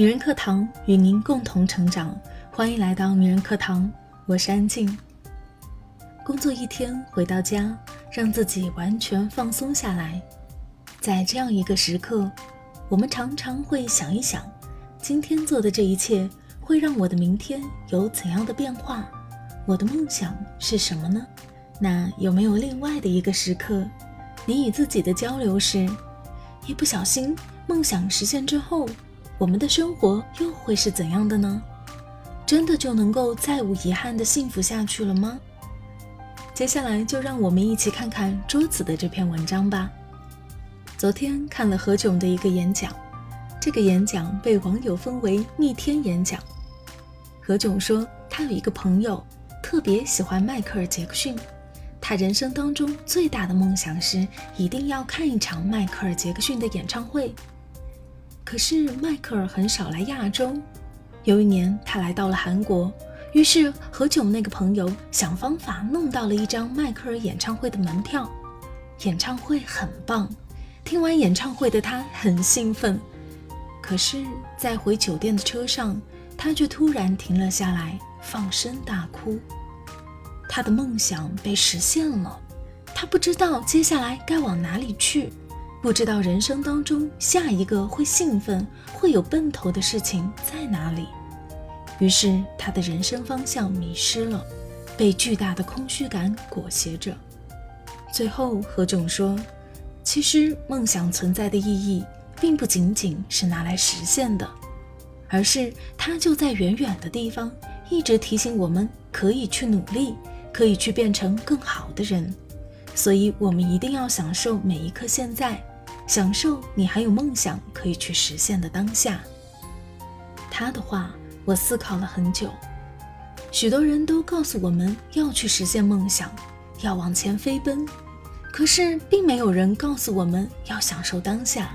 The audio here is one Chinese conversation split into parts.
女人课堂与您共同成长，欢迎来到女人课堂，我是安静。工作一天回到家，让自己完全放松下来。在这样一个时刻，我们常常会想一想，今天做的这一切会让我的明天有怎样的变化？我的梦想是什么呢？那有没有另外的一个时刻，你与自己的交流是：一不小心梦想实现之后，我们的生活又会是怎样的呢？真的就能够再无遗憾的幸福下去了吗？接下来就让我们一起看看桌子的这篇文章吧。昨天看了何炅的一个演讲，这个演讲被网友封为逆天演讲。何炅说，他有一个朋友特别喜欢迈克尔·杰克逊。他人生当中最大的梦想是一定要看一场迈克尔·杰克逊的演唱会。可是迈克尔很少来亚洲。有一年他来到了韩国，于是何炅那个朋友想方法弄到了一张迈克尔演唱会的门票。演唱会很棒，听完演唱会的他很兴奋。可是，在回酒店的车上，他却突然停了下来，放声大哭。他的梦想被实现了，他不知道接下来该往哪里去，不知道人生当中下一个会兴奋、会有奔头的事情在哪里。于是他的人生方向迷失了，被巨大的空虚感裹挟着。最后，何炅说：“其实梦想存在的意义，并不仅仅是拿来实现的，而是它就在远远的地方，一直提醒我们可以去努力。”可以去变成更好的人，所以我们一定要享受每一刻现在，享受你还有梦想可以去实现的当下。他的话我思考了很久，许多人都告诉我们要去实现梦想，要往前飞奔，可是并没有人告诉我们要享受当下。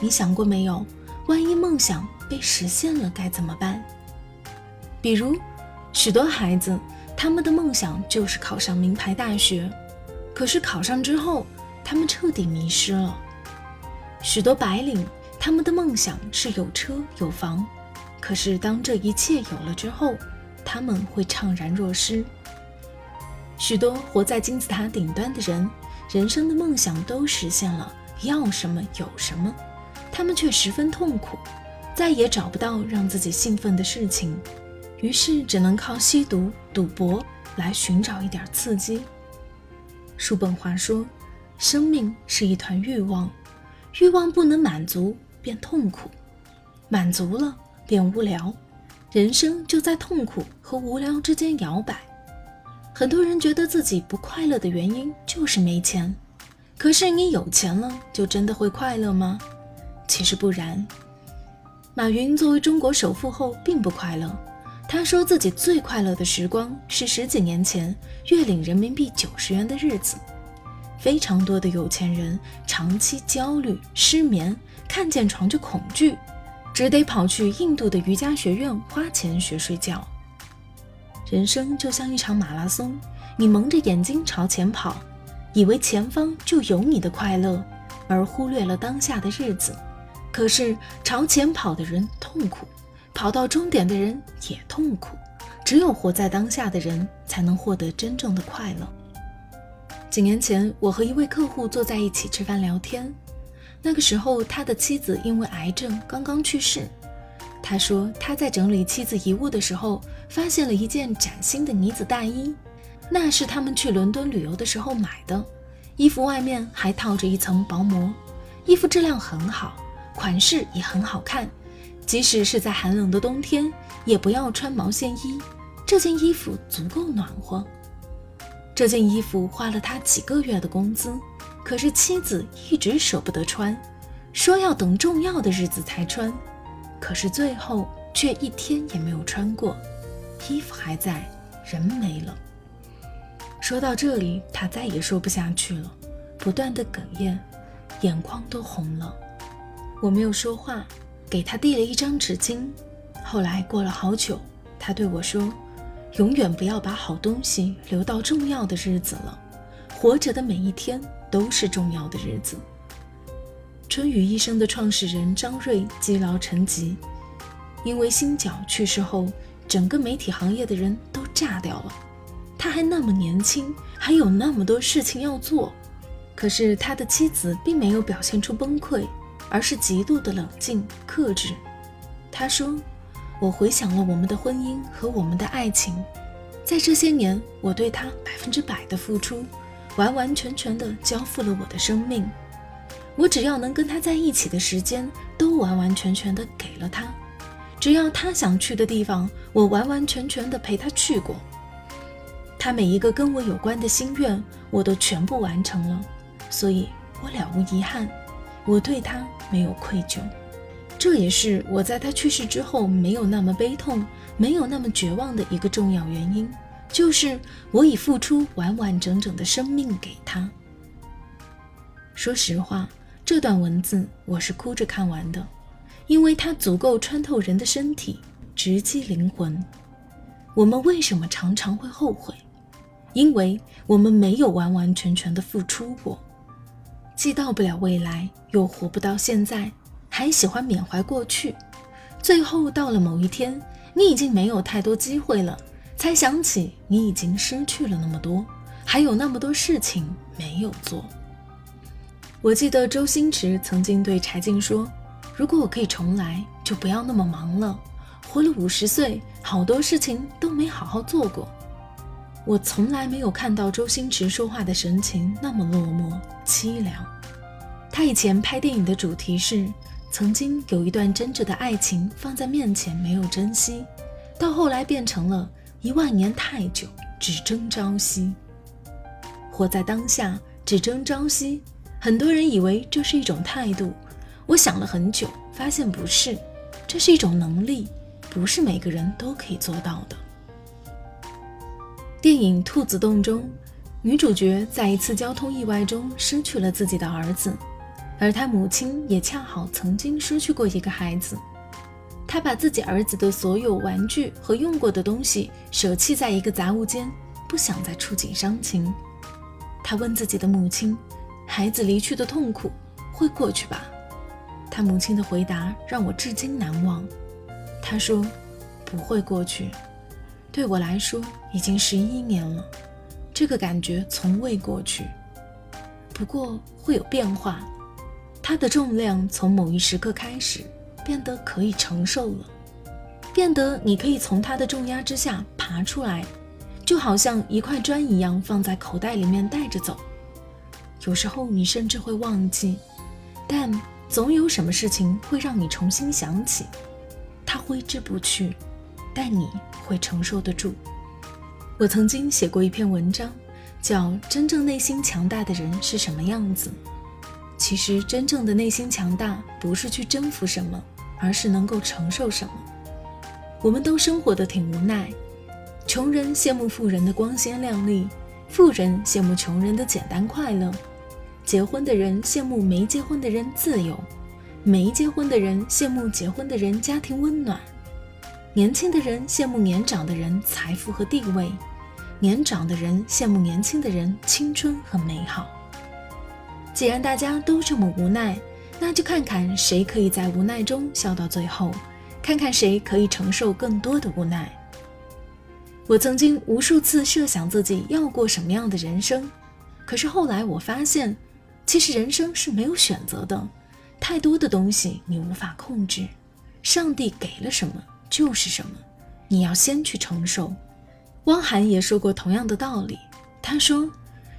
你想过没有？万一梦想被实现了该怎么办？比如，许多孩子。他们的梦想就是考上名牌大学，可是考上之后，他们彻底迷失了。许多白领，他们的梦想是有车有房，可是当这一切有了之后，他们会怅然若失。许多活在金字塔顶端的人，人生的梦想都实现了，要什么有什么，他们却十分痛苦，再也找不到让自己兴奋的事情。于是只能靠吸毒、赌博来寻找一点刺激。叔本华说：“生命是一团欲望，欲望不能满足便痛苦，满足了便无聊，人生就在痛苦和无聊之间摇摆。”很多人觉得自己不快乐的原因就是没钱，可是你有钱了就真的会快乐吗？其实不然。马云作为中国首富后并不快乐。他说自己最快乐的时光是十几年前月领人民币九十元的日子。非常多的有钱人长期焦虑、失眠，看见床就恐惧，只得跑去印度的瑜伽学院花钱学睡觉。人生就像一场马拉松，你蒙着眼睛朝前跑，以为前方就有你的快乐，而忽略了当下的日子。可是朝前跑的人痛苦。跑到终点的人也痛苦，只有活在当下的人才能获得真正的快乐。几年前，我和一位客户坐在一起吃饭聊天，那个时候他的妻子因为癌症刚刚去世。他说他在整理妻子遗物的时候，发现了一件崭新的呢子大衣，那是他们去伦敦旅游的时候买的。衣服外面还套着一层薄膜，衣服质量很好，款式也很好看。即使是在寒冷的冬天，也不要穿毛线衣。这件衣服足够暖和。这件衣服花了他几个月的工资，可是妻子一直舍不得穿，说要等重要的日子才穿。可是最后却一天也没有穿过，衣服还在，人没了。说到这里，他再也说不下去了，不断的哽咽，眼眶都红了。我没有说话。给他递了一张纸巾，后来过了好久，他对我说：“永远不要把好东西留到重要的日子了，活着的每一天都是重要的日子。”春雨医生的创始人张瑞积劳成疾，因为心绞去世后，整个媒体行业的人都炸掉了。他还那么年轻，还有那么多事情要做。可是他的妻子并没有表现出崩溃，而是极度的冷静克制。他说：“我回想了我们的婚姻和我们的爱情，在这些年，我对他百分之百的付出，完完全全的交付了我的生命。我只要能跟他在一起的时间，都完完全全的给了他。只要他想去的地方，我完完全全的陪他去过。他每一个跟我有关的心愿，我都全部完成了。”所以我了无遗憾，我对他没有愧疚，这也是我在他去世之后没有那么悲痛、没有那么绝望的一个重要原因，就是我已付出完完整整的生命给他。说实话，这段文字我是哭着看完的，因为它足够穿透人的身体，直击灵魂。我们为什么常常会后悔？因为我们没有完完全全的付出过。既到不了未来，又活不到现在，还喜欢缅怀过去，最后到了某一天，你已经没有太多机会了，才想起你已经失去了那么多，还有那么多事情没有做。我记得周星驰曾经对柴静说：“如果我可以重来，就不要那么忙了，活了五十岁，好多事情都没好好做过。”我从来没有看到周星驰说话的神情那么落寞凄凉。他以前拍电影的主题是：曾经有一段真挚的爱情放在面前没有珍惜，到后来变成了一万年太久只争朝夕。活在当下只争朝夕，很多人以为这是一种态度。我想了很久，发现不是，这是一种能力，不是每个人都可以做到的。电影《兔子洞》中，女主角在一次交通意外中失去了自己的儿子，而他母亲也恰好曾经失去过一个孩子。他把自己儿子的所有玩具和用过的东西舍弃在一个杂物间，不想再触景伤情。他问自己的母亲：“孩子离去的痛苦会过去吧？”他母亲的回答让我至今难忘。她说：“不会过去。”对我来说，已经十一年了，这个感觉从未过去。不过会有变化，它的重量从某一时刻开始变得可以承受了，变得你可以从它的重压之下爬出来，就好像一块砖一样放在口袋里面带着走。有时候你甚至会忘记，但总有什么事情会让你重新想起，它挥之不去。但你会承受得住。我曾经写过一篇文章，叫《真正内心强大的人是什么样子》。其实，真正的内心强大不是去征服什么，而是能够承受什么。我们都生活的挺无奈，穷人羡慕富人的光鲜亮丽，富人羡慕穷人的简单快乐，结婚的人羡慕没结婚的人自由，没结婚的人羡慕结婚的人家庭温暖。年轻的人羡慕年长的人财富和地位，年长的人羡慕年轻的人青春和美好。既然大家都这么无奈，那就看看谁可以在无奈中笑到最后，看看谁可以承受更多的无奈。我曾经无数次设想自己要过什么样的人生，可是后来我发现，其实人生是没有选择的，太多的东西你无法控制，上帝给了什么。就是什么，你要先去承受。汪涵也说过同样的道理。他说：“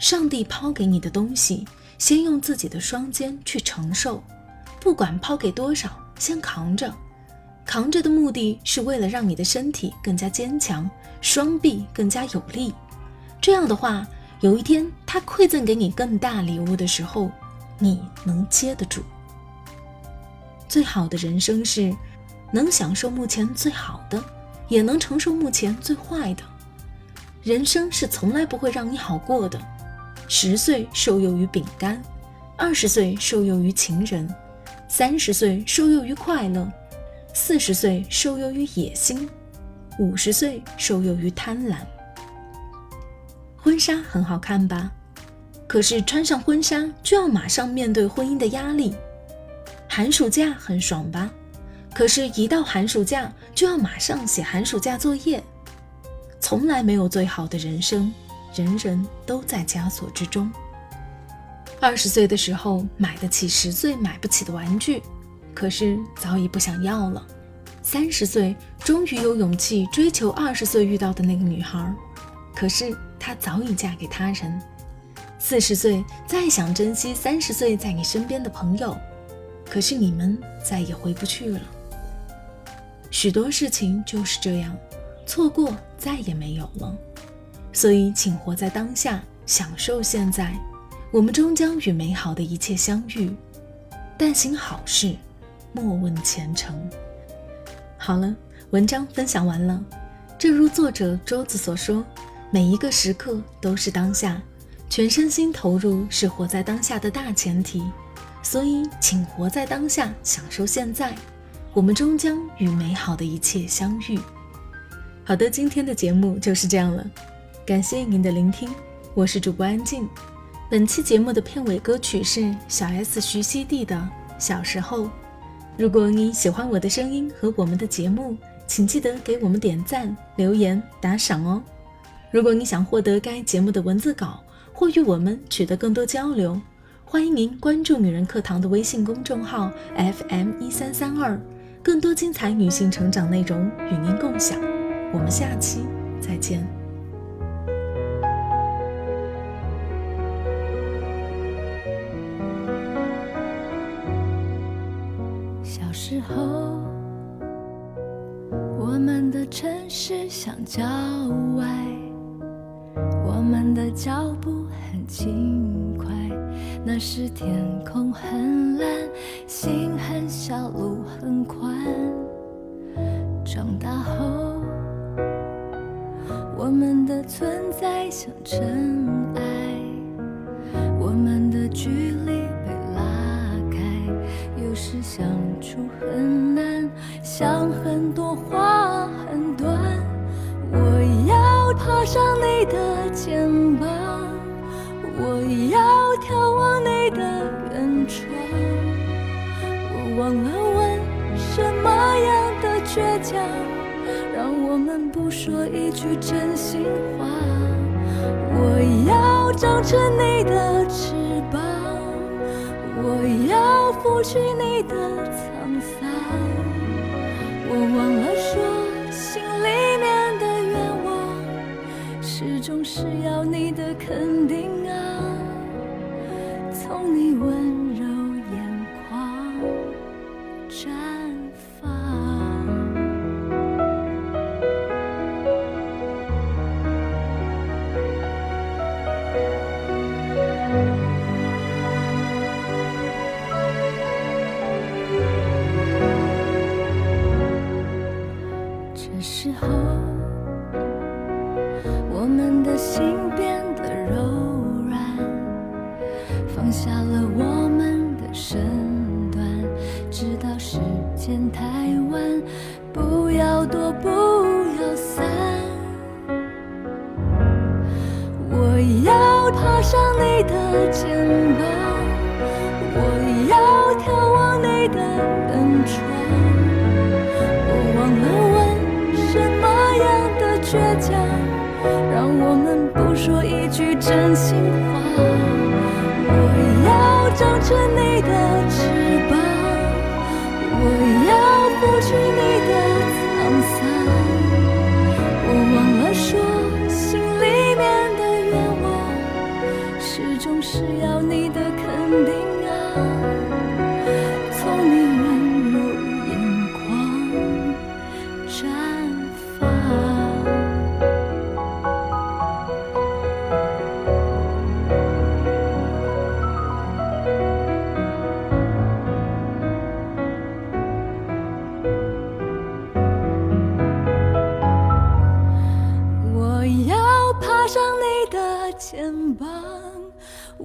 上帝抛给你的东西，先用自己的双肩去承受，不管抛给多少，先扛着。扛着的目的是为了让你的身体更加坚强，双臂更加有力。这样的话，有一天他馈赠给你更大礼物的时候，你能接得住。最好的人生是。”能享受目前最好的，也能承受目前最坏的。人生是从来不会让你好过的。十岁受幼于饼干，二十岁受幼于情人，三十岁受幼于快乐，四十岁受幼于野心，五十岁受幼于贪婪。婚纱很好看吧？可是穿上婚纱就要马上面对婚姻的压力。寒暑假很爽吧？可是，一到寒暑假就要马上写寒暑假作业。从来没有最好的人生，人人都在枷锁之中。二十岁的时候买得起十岁买不起的玩具，可是早已不想要了。三十岁终于有勇气追求二十岁遇到的那个女孩，可是她早已嫁给他人。四十岁再想珍惜三十岁在你身边的朋友，可是你们再也回不去了。许多事情就是这样，错过再也没有了。所以，请活在当下，享受现在。我们终将与美好的一切相遇。但行好事，莫问前程。好了，文章分享完了。正如作者周子所说，每一个时刻都是当下，全身心投入是活在当下的大前提。所以，请活在当下，享受现在。我们终将与美好的一切相遇。好的，今天的节目就是这样了，感谢您的聆听，我是主播安静。本期节目的片尾歌曲是小 S 徐熙娣的《小时候》。如果你喜欢我的声音和我们的节目，请记得给我们点赞、留言、打赏哦。如果你想获得该节目的文字稿或与我们取得更多交流，欢迎您关注“女人课堂”的微信公众号 FM 一三三二，更多精彩女性成长内容与您共享。我们下期再见。候，我们的城市像郊外，我们的脚步很轻快。那时天空很蓝，心很小，路很宽。长大后，我们的存在像尘你的肩膀，我要眺望你的远窗。我忘了问什么样的倔强，让我们不说一句真心话。我要长成你的翅膀，我要拂去你的。终是要你的肯定啊，从你的心变得柔软放下了我们的身段直到时间太真心话。我要长成你的翅膀，我要拂去你的沧桑。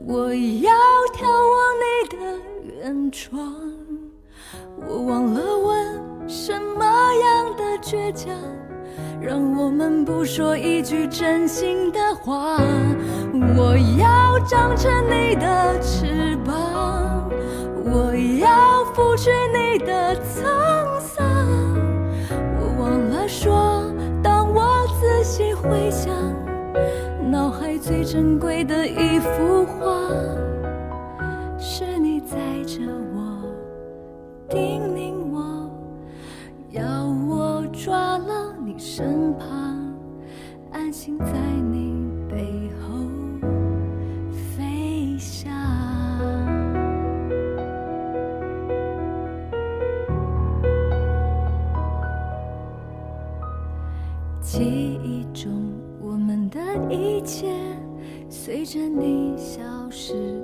我要眺望你的远窗，我忘了问什么样的倔强，让我们不说一句真心的话，我要长成你的翅膀，我要拂去你的沧桑，我忘了说，当我仔细回想，脑海最珍贵的一幅画。是你载着我，叮咛我，要我抓牢你身旁，安心在你背后飞翔。记忆随着你消失，